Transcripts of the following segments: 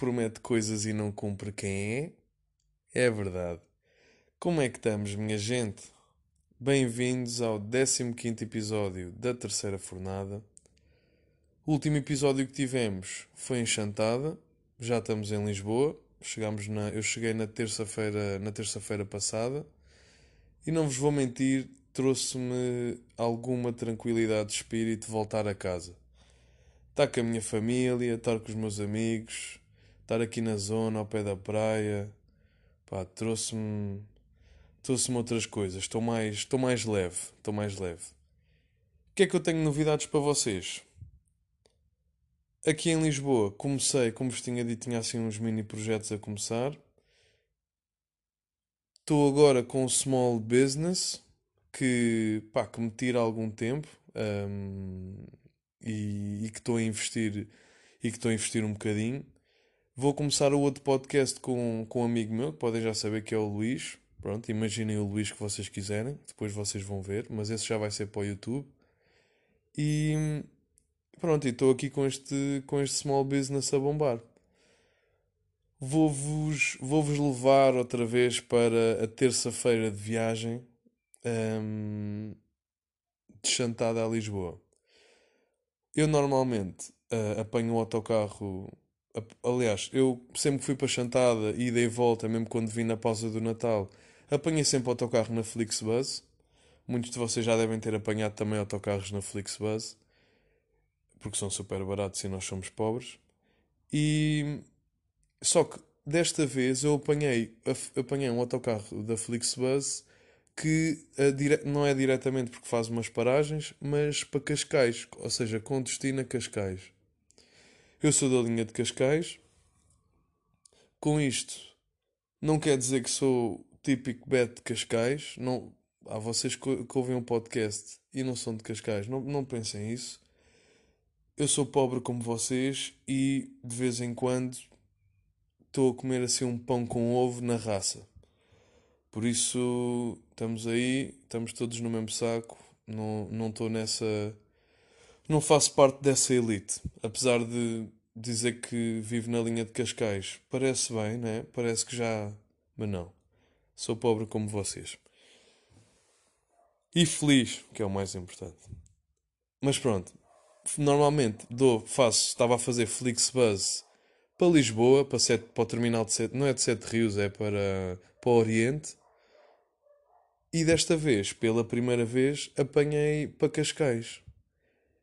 promete coisas e não cumpre quem é? É verdade. Como é que estamos, minha gente? Bem-vindos ao 15 episódio da terceira fornada. O último episódio que tivemos foi em Chantada. Já estamos em Lisboa. Chegámos na, eu cheguei na terça-feira, na terça-feira passada. E não vos vou mentir, trouxe-me alguma tranquilidade de espírito voltar a casa estar com a minha família, estar com os meus amigos, estar aqui na zona, ao pé da praia. Pá, trouxe-me trouxe-me outras coisas. Estou mais, estou mais leve, estou mais leve. O que é que eu tenho novidades para vocês? Aqui em Lisboa, comecei, como vos tinha dito, tinha assim uns mini projetos a começar. Estou agora com um small business que, pá, que me tira algum tempo. Um, e, e que estou a investir e que estou a investir um bocadinho. Vou começar o outro podcast com, com um amigo meu, que podem já saber que é o Luís. Pronto, imaginem o Luís que vocês quiserem, depois vocês vão ver, mas esse já vai ser para o YouTube. E pronto, estou aqui com este, com este small business a bombar. Vou-vos vou -vos levar outra vez para a terça-feira de viagem um, de Chantada a Lisboa. Eu normalmente uh, apanho o autocarro. Aliás, eu sempre fui para Chantada, e volta, mesmo quando vim na pausa do Natal, apanhei sempre autocarro na Flixbus. Muitos de vocês já devem ter apanhado também autocarros na Flixbus, porque são super baratos e nós somos pobres. E só que desta vez eu apanhei, apanhei um autocarro da Flixbus que dire... não é diretamente porque faz umas paragens, mas para Cascais, ou seja, com destino a Cascais. Eu sou da linha de Cascais. Com isto, não quer dizer que sou típico bet de Cascais. Não... Há vocês que, ouvem um podcast e não são de Cascais, não, não pensem isso. Eu sou pobre como vocês e de vez em quando estou a comer assim um pão com ovo na raça. Por isso, estamos aí, estamos todos no mesmo saco. Não estou nessa. Não faço parte dessa elite. Apesar de dizer que vivo na linha de Cascais. Parece bem, né? Parece que já. Mas não. Sou pobre como vocês. E feliz, que é o mais importante. Mas pronto. Normalmente dou, faço, estava a fazer Flixbus para Lisboa, para, sete, para o terminal de Sete, não é de Sete Rios, é para, para o Oriente. E desta vez, pela primeira vez, apanhei para Cascais.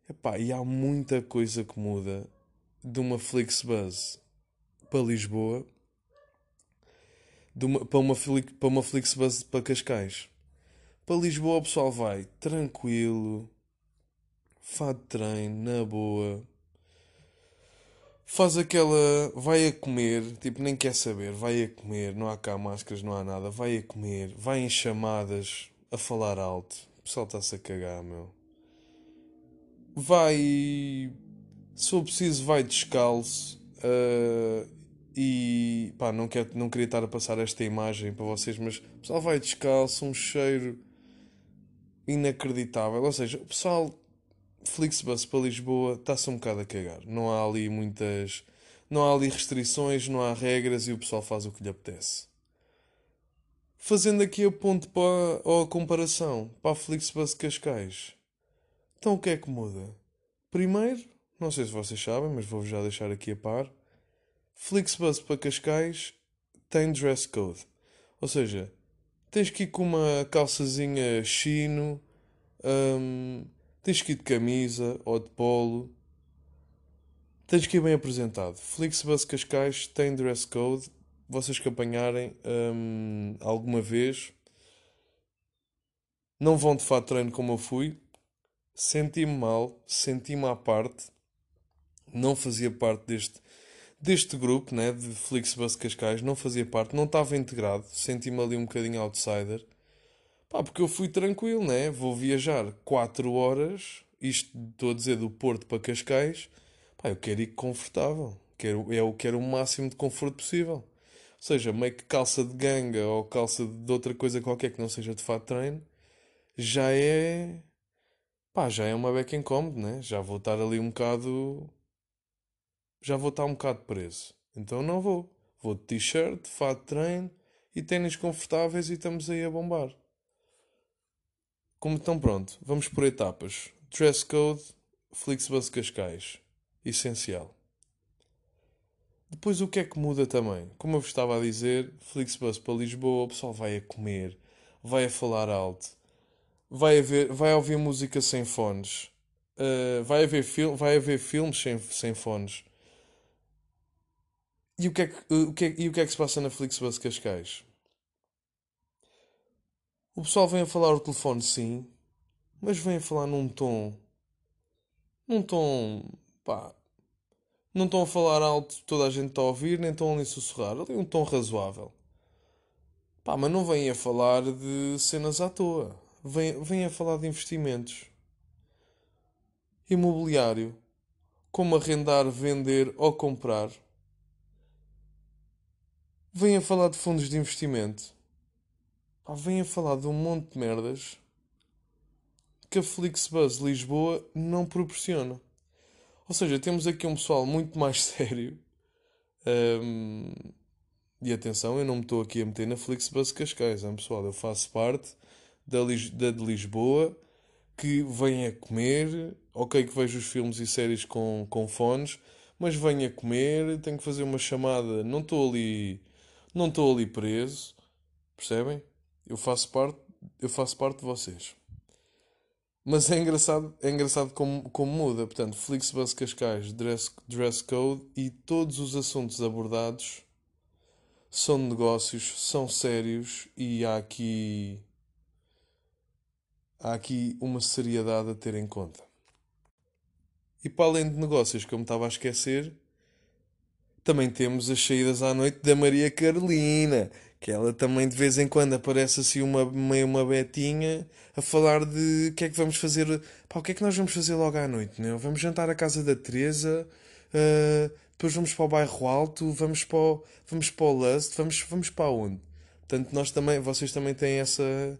Epá, e há muita coisa que muda de uma Flixbus para Lisboa uma, para, uma, para uma Flixbus para Cascais. Para Lisboa o pessoal vai tranquilo, faz treino, na boa faz aquela. Vai a comer, tipo, nem quer saber, vai a comer, não há cá máscaras, não há nada, vai a comer, vai em chamadas a falar alto. O pessoal está-se a cagar, meu. Vai. Se for preciso, vai descalço. Uh, e pá, não, quero, não queria estar a passar esta imagem para vocês, mas o pessoal vai descalço, um cheiro inacreditável. Ou seja, o pessoal Flixbus para Lisboa está-se um bocado a cagar. Não há ali muitas. Não há ali restrições, não há regras e o pessoal faz o que lhe apetece. Fazendo aqui a ponto para a comparação para a Flixbus Cascais. Então o que é que muda? Primeiro, não sei se vocês sabem, mas vou já deixar aqui a par. Flixbus para Cascais tem dress code. Ou seja, tens que ir com uma calçazinha chino, um, Tens que ir de camisa ou de polo. Tens que ir bem apresentado. Flixbus Cascais tem dress code. Vocês que apanharem hum, alguma vez, não vão de fato treino como eu fui. Senti-me mal, senti-me à parte. Não fazia parte deste, deste grupo né, de Flixbus Cascais. Não fazia parte, não estava integrado. Senti-me ali um bocadinho outsider. Pá, porque eu fui tranquilo, né? Vou viajar 4 horas, isto estou a dizer do Porto para Cascais. Pá, eu quero ir confortável. Quero, eu quero o máximo de conforto possível. Ou seja, meio que calça de ganga ou calça de outra coisa qualquer que não seja de fato treino, já é. Pá, já é uma beca incómodo, né? Já vou estar ali um bocado. Já vou estar um bocado preso. Então não vou. Vou de t-shirt, fato de treino e ténis confortáveis e estamos aí a bombar. Como então pronto, vamos por etapas. Dress code, Flixbus Cascais. Essencial. Depois o que é que muda também? Como eu vos estava a dizer, Flixbus para Lisboa, o pessoal vai a comer, vai a falar alto, vai a, ver, vai ouvir música sem fones, uh, vai, a ver fil vai a ver filmes sem, sem fones. E o, que é que, o que é, e o que é que se passa na Flixbus Cascais? O pessoal vem a falar o telefone, sim, mas vem a falar num tom. Num tom. pá. Não estão a falar alto, toda a gente está a ouvir, nem estão ali a sussurrar. Ali um tom razoável. Pá, mas não vêm a falar de cenas à toa. Vêm, vêm a falar de investimentos. Imobiliário. Como arrendar, vender ou comprar. Vêm a falar de fundos de investimento pá, vem a falar de um monte de merdas que a Flixbus Lisboa não proporciona. Ou seja, temos aqui um pessoal muito mais sério. Um, e atenção, eu não me estou aqui a meter na Flixbus Cascais, é pessoal, eu faço parte da, da de Lisboa que vem a comer, ok que vejo os filmes e séries com, com fones, mas venho a comer, tenho que fazer uma chamada, não estou ali, não estou ali preso, percebem? Eu faço parte, eu faço parte de vocês. Mas é engraçado, é engraçado como, como muda. Portanto, Flixbus Cascais, dress, dress code e todos os assuntos abordados são negócios, são sérios e há aqui há aqui uma seriedade a ter em conta. E para além de negócios que eu me estava a esquecer, também temos as saídas à noite da Maria Carolina, que ela também de vez em quando aparece assim uma, meio uma betinha a falar de o que é que vamos fazer, pá, o que é que nós vamos fazer logo à noite, né? Vamos jantar à casa da Teresa, uh, depois vamos para o bairro Alto, vamos para o, vamos para o Lust, vamos, vamos para onde? Portanto, nós também, vocês também têm essa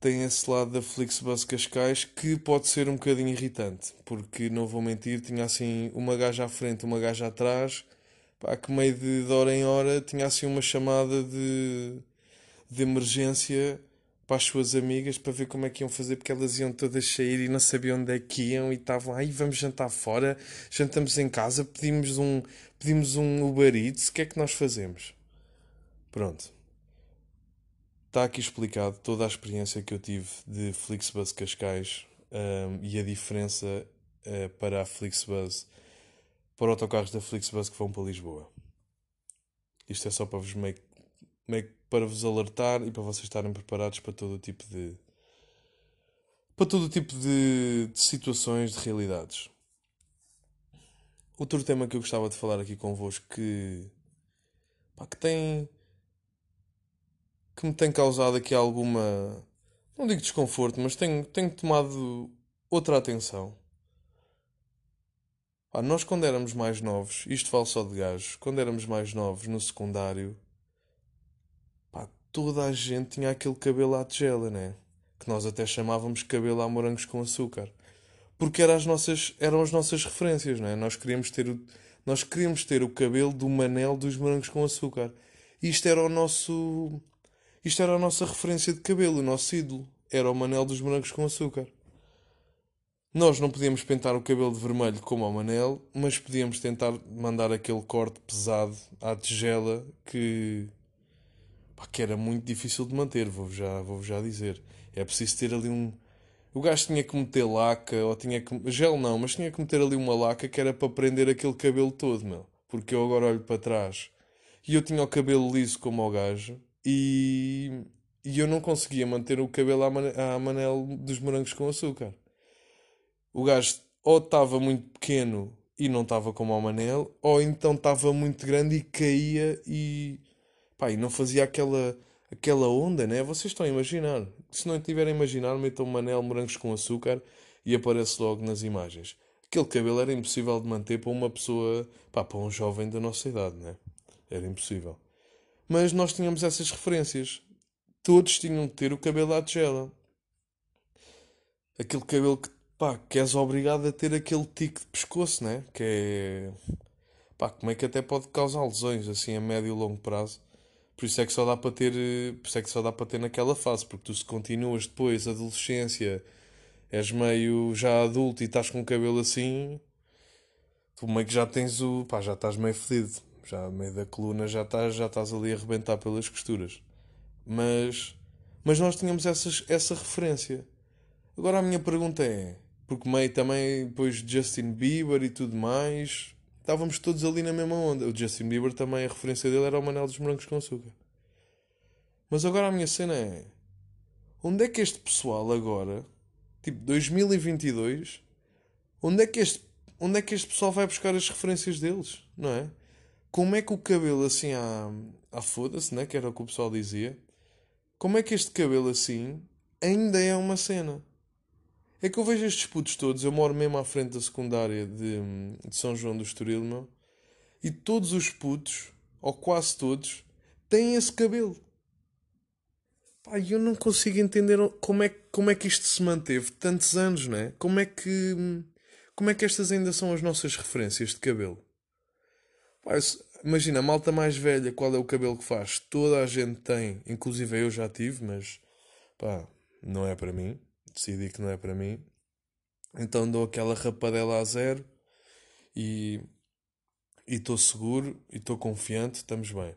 tem esse lado da Flixbus Cascais que pode ser um bocadinho irritante, porque não vou mentir, tinha assim uma gaja à frente, uma gaja atrás, pá, que meio de, de hora em hora tinha assim uma chamada de, de emergência para as suas amigas para ver como é que iam fazer, porque elas iam todas sair e não sabiam onde é que iam e estavam, aí vamos jantar fora, jantamos em casa, pedimos um, pedimos um Uber Eats, o que é que nós fazemos? Pronto. Está aqui explicado toda a experiência que eu tive de Flixbus Cascais um, e a diferença uh, para a Flixbus para autocarros da Flixbus que vão para Lisboa. Isto é só para vos meio, meio para vos alertar e para vocês estarem preparados para todo o tipo de para todo o tipo de, de situações, de realidades. Outro tema que eu gostava de falar aqui convosco que, pá, que tem que me tem causado aqui alguma não digo desconforto, mas tenho, tenho tomado outra atenção Pá, nós quando éramos mais novos, isto falo só de gajos, quando éramos mais novos no secundário, pá, toda a gente tinha aquele cabelo à tigela, né? Que nós até chamávamos cabelo a morangos com açúcar. Porque eram as nossas, eram as nossas referências, né? Nós queríamos ter o, nós queríamos ter o cabelo do Manel dos morangos com açúcar. Isto era o nosso, isto era a nossa referência de cabelo, o nosso ídolo. Era o Manel dos morangos com açúcar. Nós não podíamos pintar o cabelo de vermelho como ao Manel, mas podíamos tentar mandar aquele corte pesado à tigela que, pá, que era muito difícil de manter, vou já, vou já dizer. É preciso ter ali um. O gajo tinha que meter laca, ou tinha que. Gel não, mas tinha que meter ali uma laca que era para prender aquele cabelo todo, meu. Porque eu agora olho para trás e eu tinha o cabelo liso como o gajo e. E eu não conseguia manter o cabelo à Manel dos morangos com açúcar o gajo ou estava muito pequeno e não estava como o Manel, ou então estava muito grande e caía e, pá, e não fazia aquela, aquela onda, né? Vocês estão a imaginar. Se não estiverem a imaginar, metam Manel morangos com açúcar e aparece logo nas imagens. Aquele cabelo era impossível de manter para uma pessoa, pá, para um jovem da nossa idade, né? Era impossível. Mas nós tínhamos essas referências. Todos tinham de ter o cabelo à tigela. Aquele cabelo que pá, que és obrigado a ter aquele tique de pescoço, né? Que é. pá, como é que até pode causar lesões assim a médio e longo prazo. Por isso é que só dá para ter, por isso é que só dá para ter naquela fase, porque tu se continuas depois, adolescência, és meio já adulto e estás com o cabelo assim, tu meio que já tens o, pá, já estás meio fedido, já a meio da coluna já estás, já estás ali a arrebentar pelas costuras. Mas, mas nós tínhamos essas, essa referência. Agora a minha pergunta é, porque meio também depois Justin Bieber e tudo mais, estávamos todos ali na mesma onda. O Justin Bieber também, a referência dele era o Manel dos Morangos com Açúcar. Mas agora a minha cena é: onde é que este pessoal agora, tipo 2022, onde é que este, onde é que este pessoal vai buscar as referências deles, não é? Como é que o cabelo assim à, à foda-se, né? que era o que o pessoal dizia, como é que este cabelo assim ainda é uma cena? É que eu vejo estes putos todos, eu moro mesmo à frente da secundária de, de São João do Estoril, meu, e todos os putos, ou quase todos, têm esse cabelo. Pá, eu não consigo entender como é, como é que isto se manteve tantos anos, não é? Como é que, como é que estas ainda são as nossas referências de cabelo? Eu, imagina, a malta mais velha, qual é o cabelo que faz? Toda a gente tem, inclusive eu já tive, mas pá, não é para mim decidi que não é para mim. Então dou aquela rapadela a zero e estou seguro e estou confiante, estamos bem.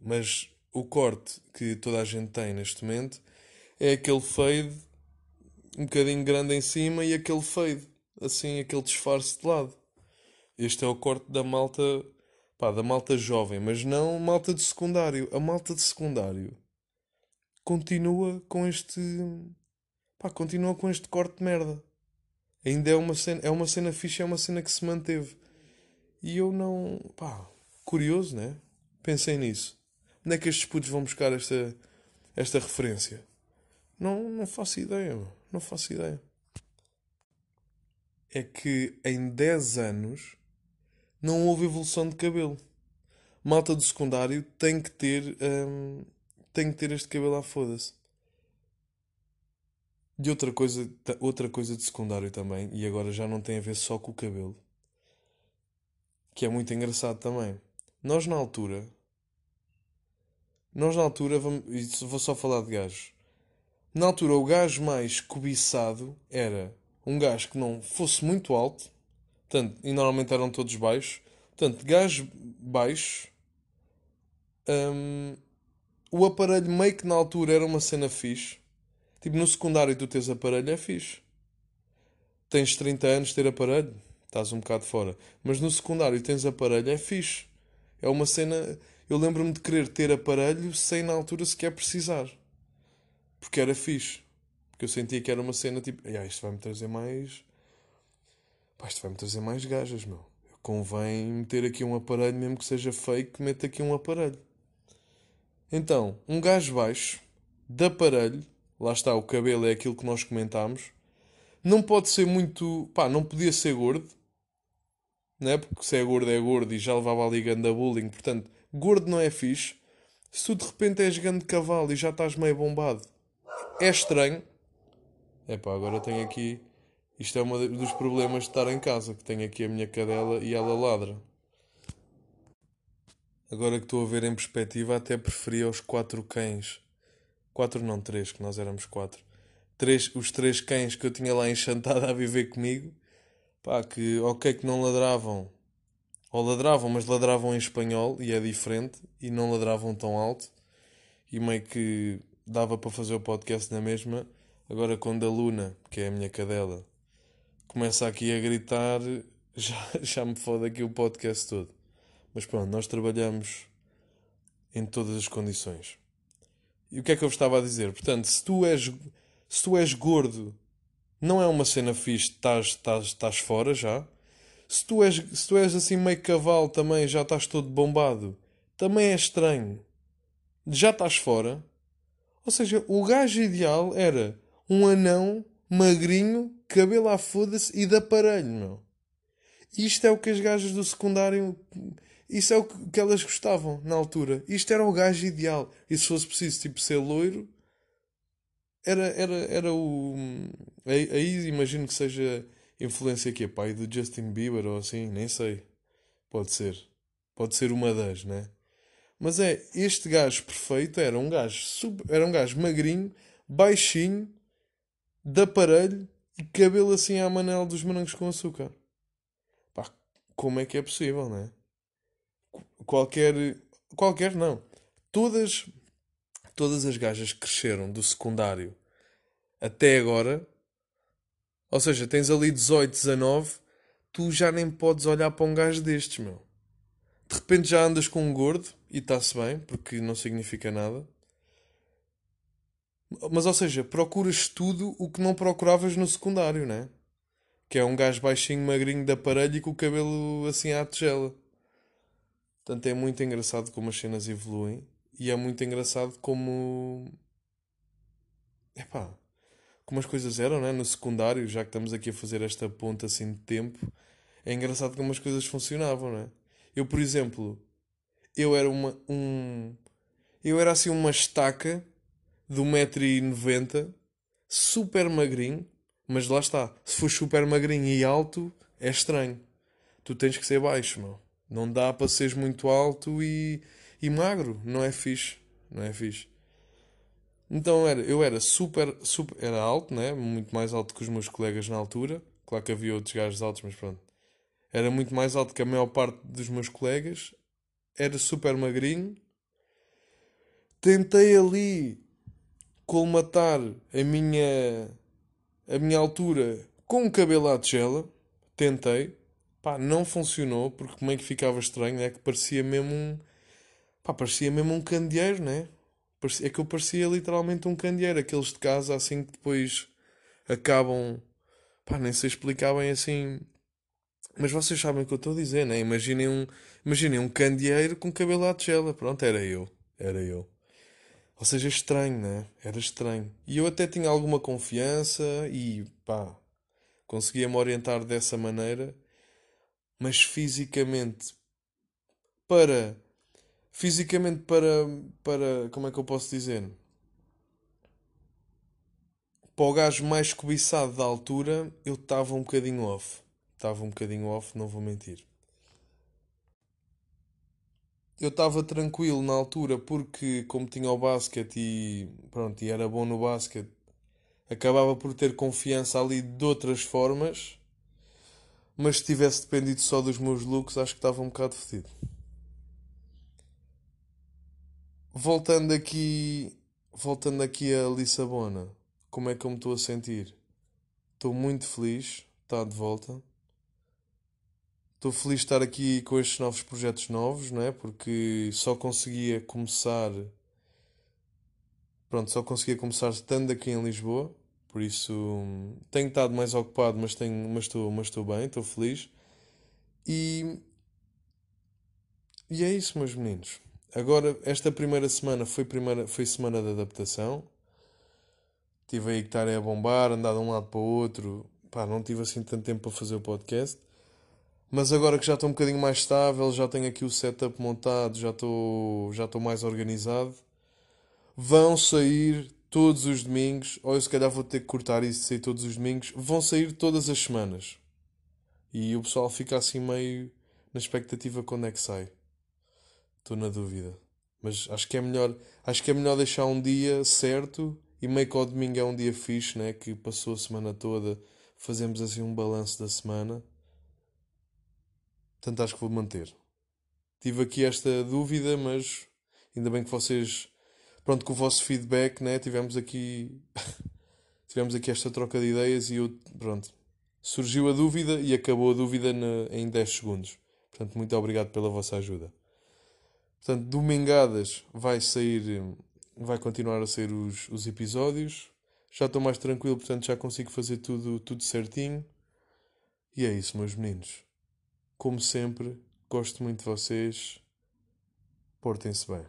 Mas o corte que toda a gente tem neste momento é aquele fade um bocadinho grande em cima e aquele fade, assim, aquele disfarce de lado. Este é o corte da malta, pá, da malta jovem, mas não malta de secundário. A malta de secundário continua com este pá, continua com este corte de merda. Ainda é uma cena, é uma cena fixa, é uma cena que se manteve. E eu não, pá, curioso, né? Pensei nisso. Onde é que estes putos vão buscar esta, esta referência? Não, não faço ideia, não faço ideia. É que em 10 anos não houve evolução de cabelo. Malta do secundário tem que ter, hum, tem que ter este cabelo à foda-se. E outra coisa, outra coisa de secundário também, e agora já não tem a ver só com o cabelo, que é muito engraçado também. Nós na altura, nós na altura, vamos, vou só falar de gajos. Na altura, o gajo mais cobiçado era um gajo que não fosse muito alto, portanto, e normalmente eram todos baixos. Portanto, gajo baixo, hum, o aparelho meio que na altura era uma cena fixe Tipo, no secundário tu tens aparelho é fixe. Tens 30 anos ter aparelho, estás um bocado fora. Mas no secundário tens aparelho é fixe. É uma cena. Eu lembro-me de querer ter aparelho sem na altura sequer precisar. Porque era fixe. Porque eu sentia que era uma cena tipo. Ah, isto vai-me trazer mais. Pá, isto vai-me trazer mais gajas, meu. Convém meter aqui um aparelho, mesmo que seja fake, mete aqui um aparelho. Então, um gajo baixo, de aparelho, lá está, o cabelo é aquilo que nós comentámos. Não pode ser muito. pá, não podia ser gordo, né? Porque se é gordo é gordo e já levava ali ganda bullying, portanto, gordo não é fixe. Se tu de repente és grande cavalo e já estás meio bombado, é estranho. É pá, agora tenho aqui. Isto é um dos problemas de estar em casa, que tenho aqui a minha cadela e ela ladra. Agora que estou a ver em perspectiva, até preferia os quatro cães Quatro não, três, que nós éramos quatro. Três, os três cães que eu tinha lá enxantado a viver comigo, pá, que ok que não ladravam, ou ladravam, mas ladravam em espanhol, e é diferente, e não ladravam tão alto, e meio que dava para fazer o podcast na mesma. Agora quando a Luna, que é a minha cadela, começa aqui a gritar, já, já me fode aqui o podcast todo. Mas pronto, nós trabalhamos em todas as condições. E o que é que eu estava a dizer? Portanto, se tu és, se tu és gordo, não é uma cena fixe, estás, estás, estás fora já. Se tu, és, se tu és assim meio cavalo também, já estás todo bombado, também é estranho. Já estás fora. Ou seja, o gajo ideal era um anão, magrinho, cabelo à foda-se e de aparelho, meu. Isto é o que as gajas do secundário isso é o que elas gostavam na altura. Isto era o gajo ideal. E se fosse preciso, tipo, ser loiro, era, era, era o. Aí, imagino que seja influência aqui, pai, do Justin Bieber ou assim, nem sei. Pode ser. Pode ser uma das, né? Mas é, este gajo perfeito era um gajo super, era um gajo magrinho, baixinho, de aparelho e cabelo assim à manela dos morangos com açúcar. Pá, como é que é possível, né? Qualquer. Qualquer não. Todas. Todas as gajas que cresceram do secundário até agora. Ou seja, tens ali 18, 19. Tu já nem podes olhar para um gajo destes, meu. De repente já andas com um gordo e está-se bem, porque não significa nada. Mas, ou seja, procuras tudo o que não procuravas no secundário, né? Que é um gajo baixinho, magrinho de aparelho e com o cabelo assim à tigela. Portanto, é muito engraçado como as cenas evoluem e é muito engraçado como. Epá, como as coisas eram, né? No secundário, já que estamos aqui a fazer esta ponta assim de tempo, é engraçado como as coisas funcionavam, né? Eu, por exemplo, eu era uma. Um, eu era assim uma estaca de 1,90m, super magrinho, mas lá está. Se for super magrinho e alto, é estranho. Tu tens que ser baixo, meu. Não dá para seres muito alto e, e magro. Não é fixe. Não é fixe. Então era, eu era super, super. Era alto, né? Muito mais alto que os meus colegas na altura. Claro que havia outros gajos altos, mas pronto. Era muito mais alto que a maior parte dos meus colegas. Era super magrinho. Tentei ali colmatar a minha a minha altura com o cabelo à tigela. Tentei. Pá, não funcionou, porque como é que ficava estranho, é que parecia mesmo um... Pá, parecia mesmo um candeeiro, né? É que eu parecia literalmente um candeeiro, aqueles de casa assim que depois acabam... Pá, nem sei explicar bem assim... Mas vocês sabem o que eu estou a dizer, né? Imaginem um, imaginem um candeeiro com cabelo à tigela. Pronto, era eu. Era eu. Ou seja, estranho, né? Era estranho. E eu até tinha alguma confiança e pá, conseguia-me orientar dessa maneira, mas fisicamente para fisicamente para para como é que eu posso dizer? Para o gajo mais cobiçado da altura, eu estava um bocadinho off. Estava um bocadinho off, não vou mentir eu estava tranquilo na altura porque, como tinha o basquete e, pronto, e era bom no basquete, acabava por ter confiança ali de outras formas. Mas se tivesse dependido só dos meus looks, acho que estava um bocado fedido. Voltando aqui, voltando aqui a Lissabona, como é que eu me estou a sentir? Estou muito feliz, está de volta. Estou feliz de estar aqui com estes novos projetos novos, não é? Porque só conseguia começar. Pronto, só conseguia começar estando aqui em Lisboa. Por isso tenho estado mais ocupado, mas, tenho, mas, estou, mas estou bem, estou feliz. E, e é isso, meus meninos. Agora, esta primeira semana foi, primeira, foi semana de adaptação. Tive aí que estar a bombar, andar de um lado para o outro. Pá, não tive assim tanto tempo para fazer o podcast. Mas agora que já estou um bocadinho mais estável, já tenho aqui o setup montado, já estou, já estou mais organizado, vão sair todos os domingos, ou eu se calhar vou ter que cortar isso de sair todos os domingos, vão sair todas as semanas. E o pessoal fica assim meio na expectativa quando é que sai. Estou na dúvida. Mas acho que é melhor, acho que é melhor deixar um dia certo e meio que ao domingo é um dia fixe, né? Que passou a semana toda, fazemos assim um balanço da semana Portanto, acho que vou manter. Tive aqui esta dúvida, mas ainda bem que vocês. Pronto, com o vosso feedback, né? Tivemos aqui. tivemos aqui esta troca de ideias e eu. Pronto. Surgiu a dúvida e acabou a dúvida na, em 10 segundos. Portanto, muito obrigado pela vossa ajuda. Portanto, domingadas vai sair. Vai continuar a sair os, os episódios. Já estou mais tranquilo, portanto já consigo fazer tudo, tudo certinho. E é isso, meus meninos. Como sempre, gosto muito de vocês. Portem-se bem.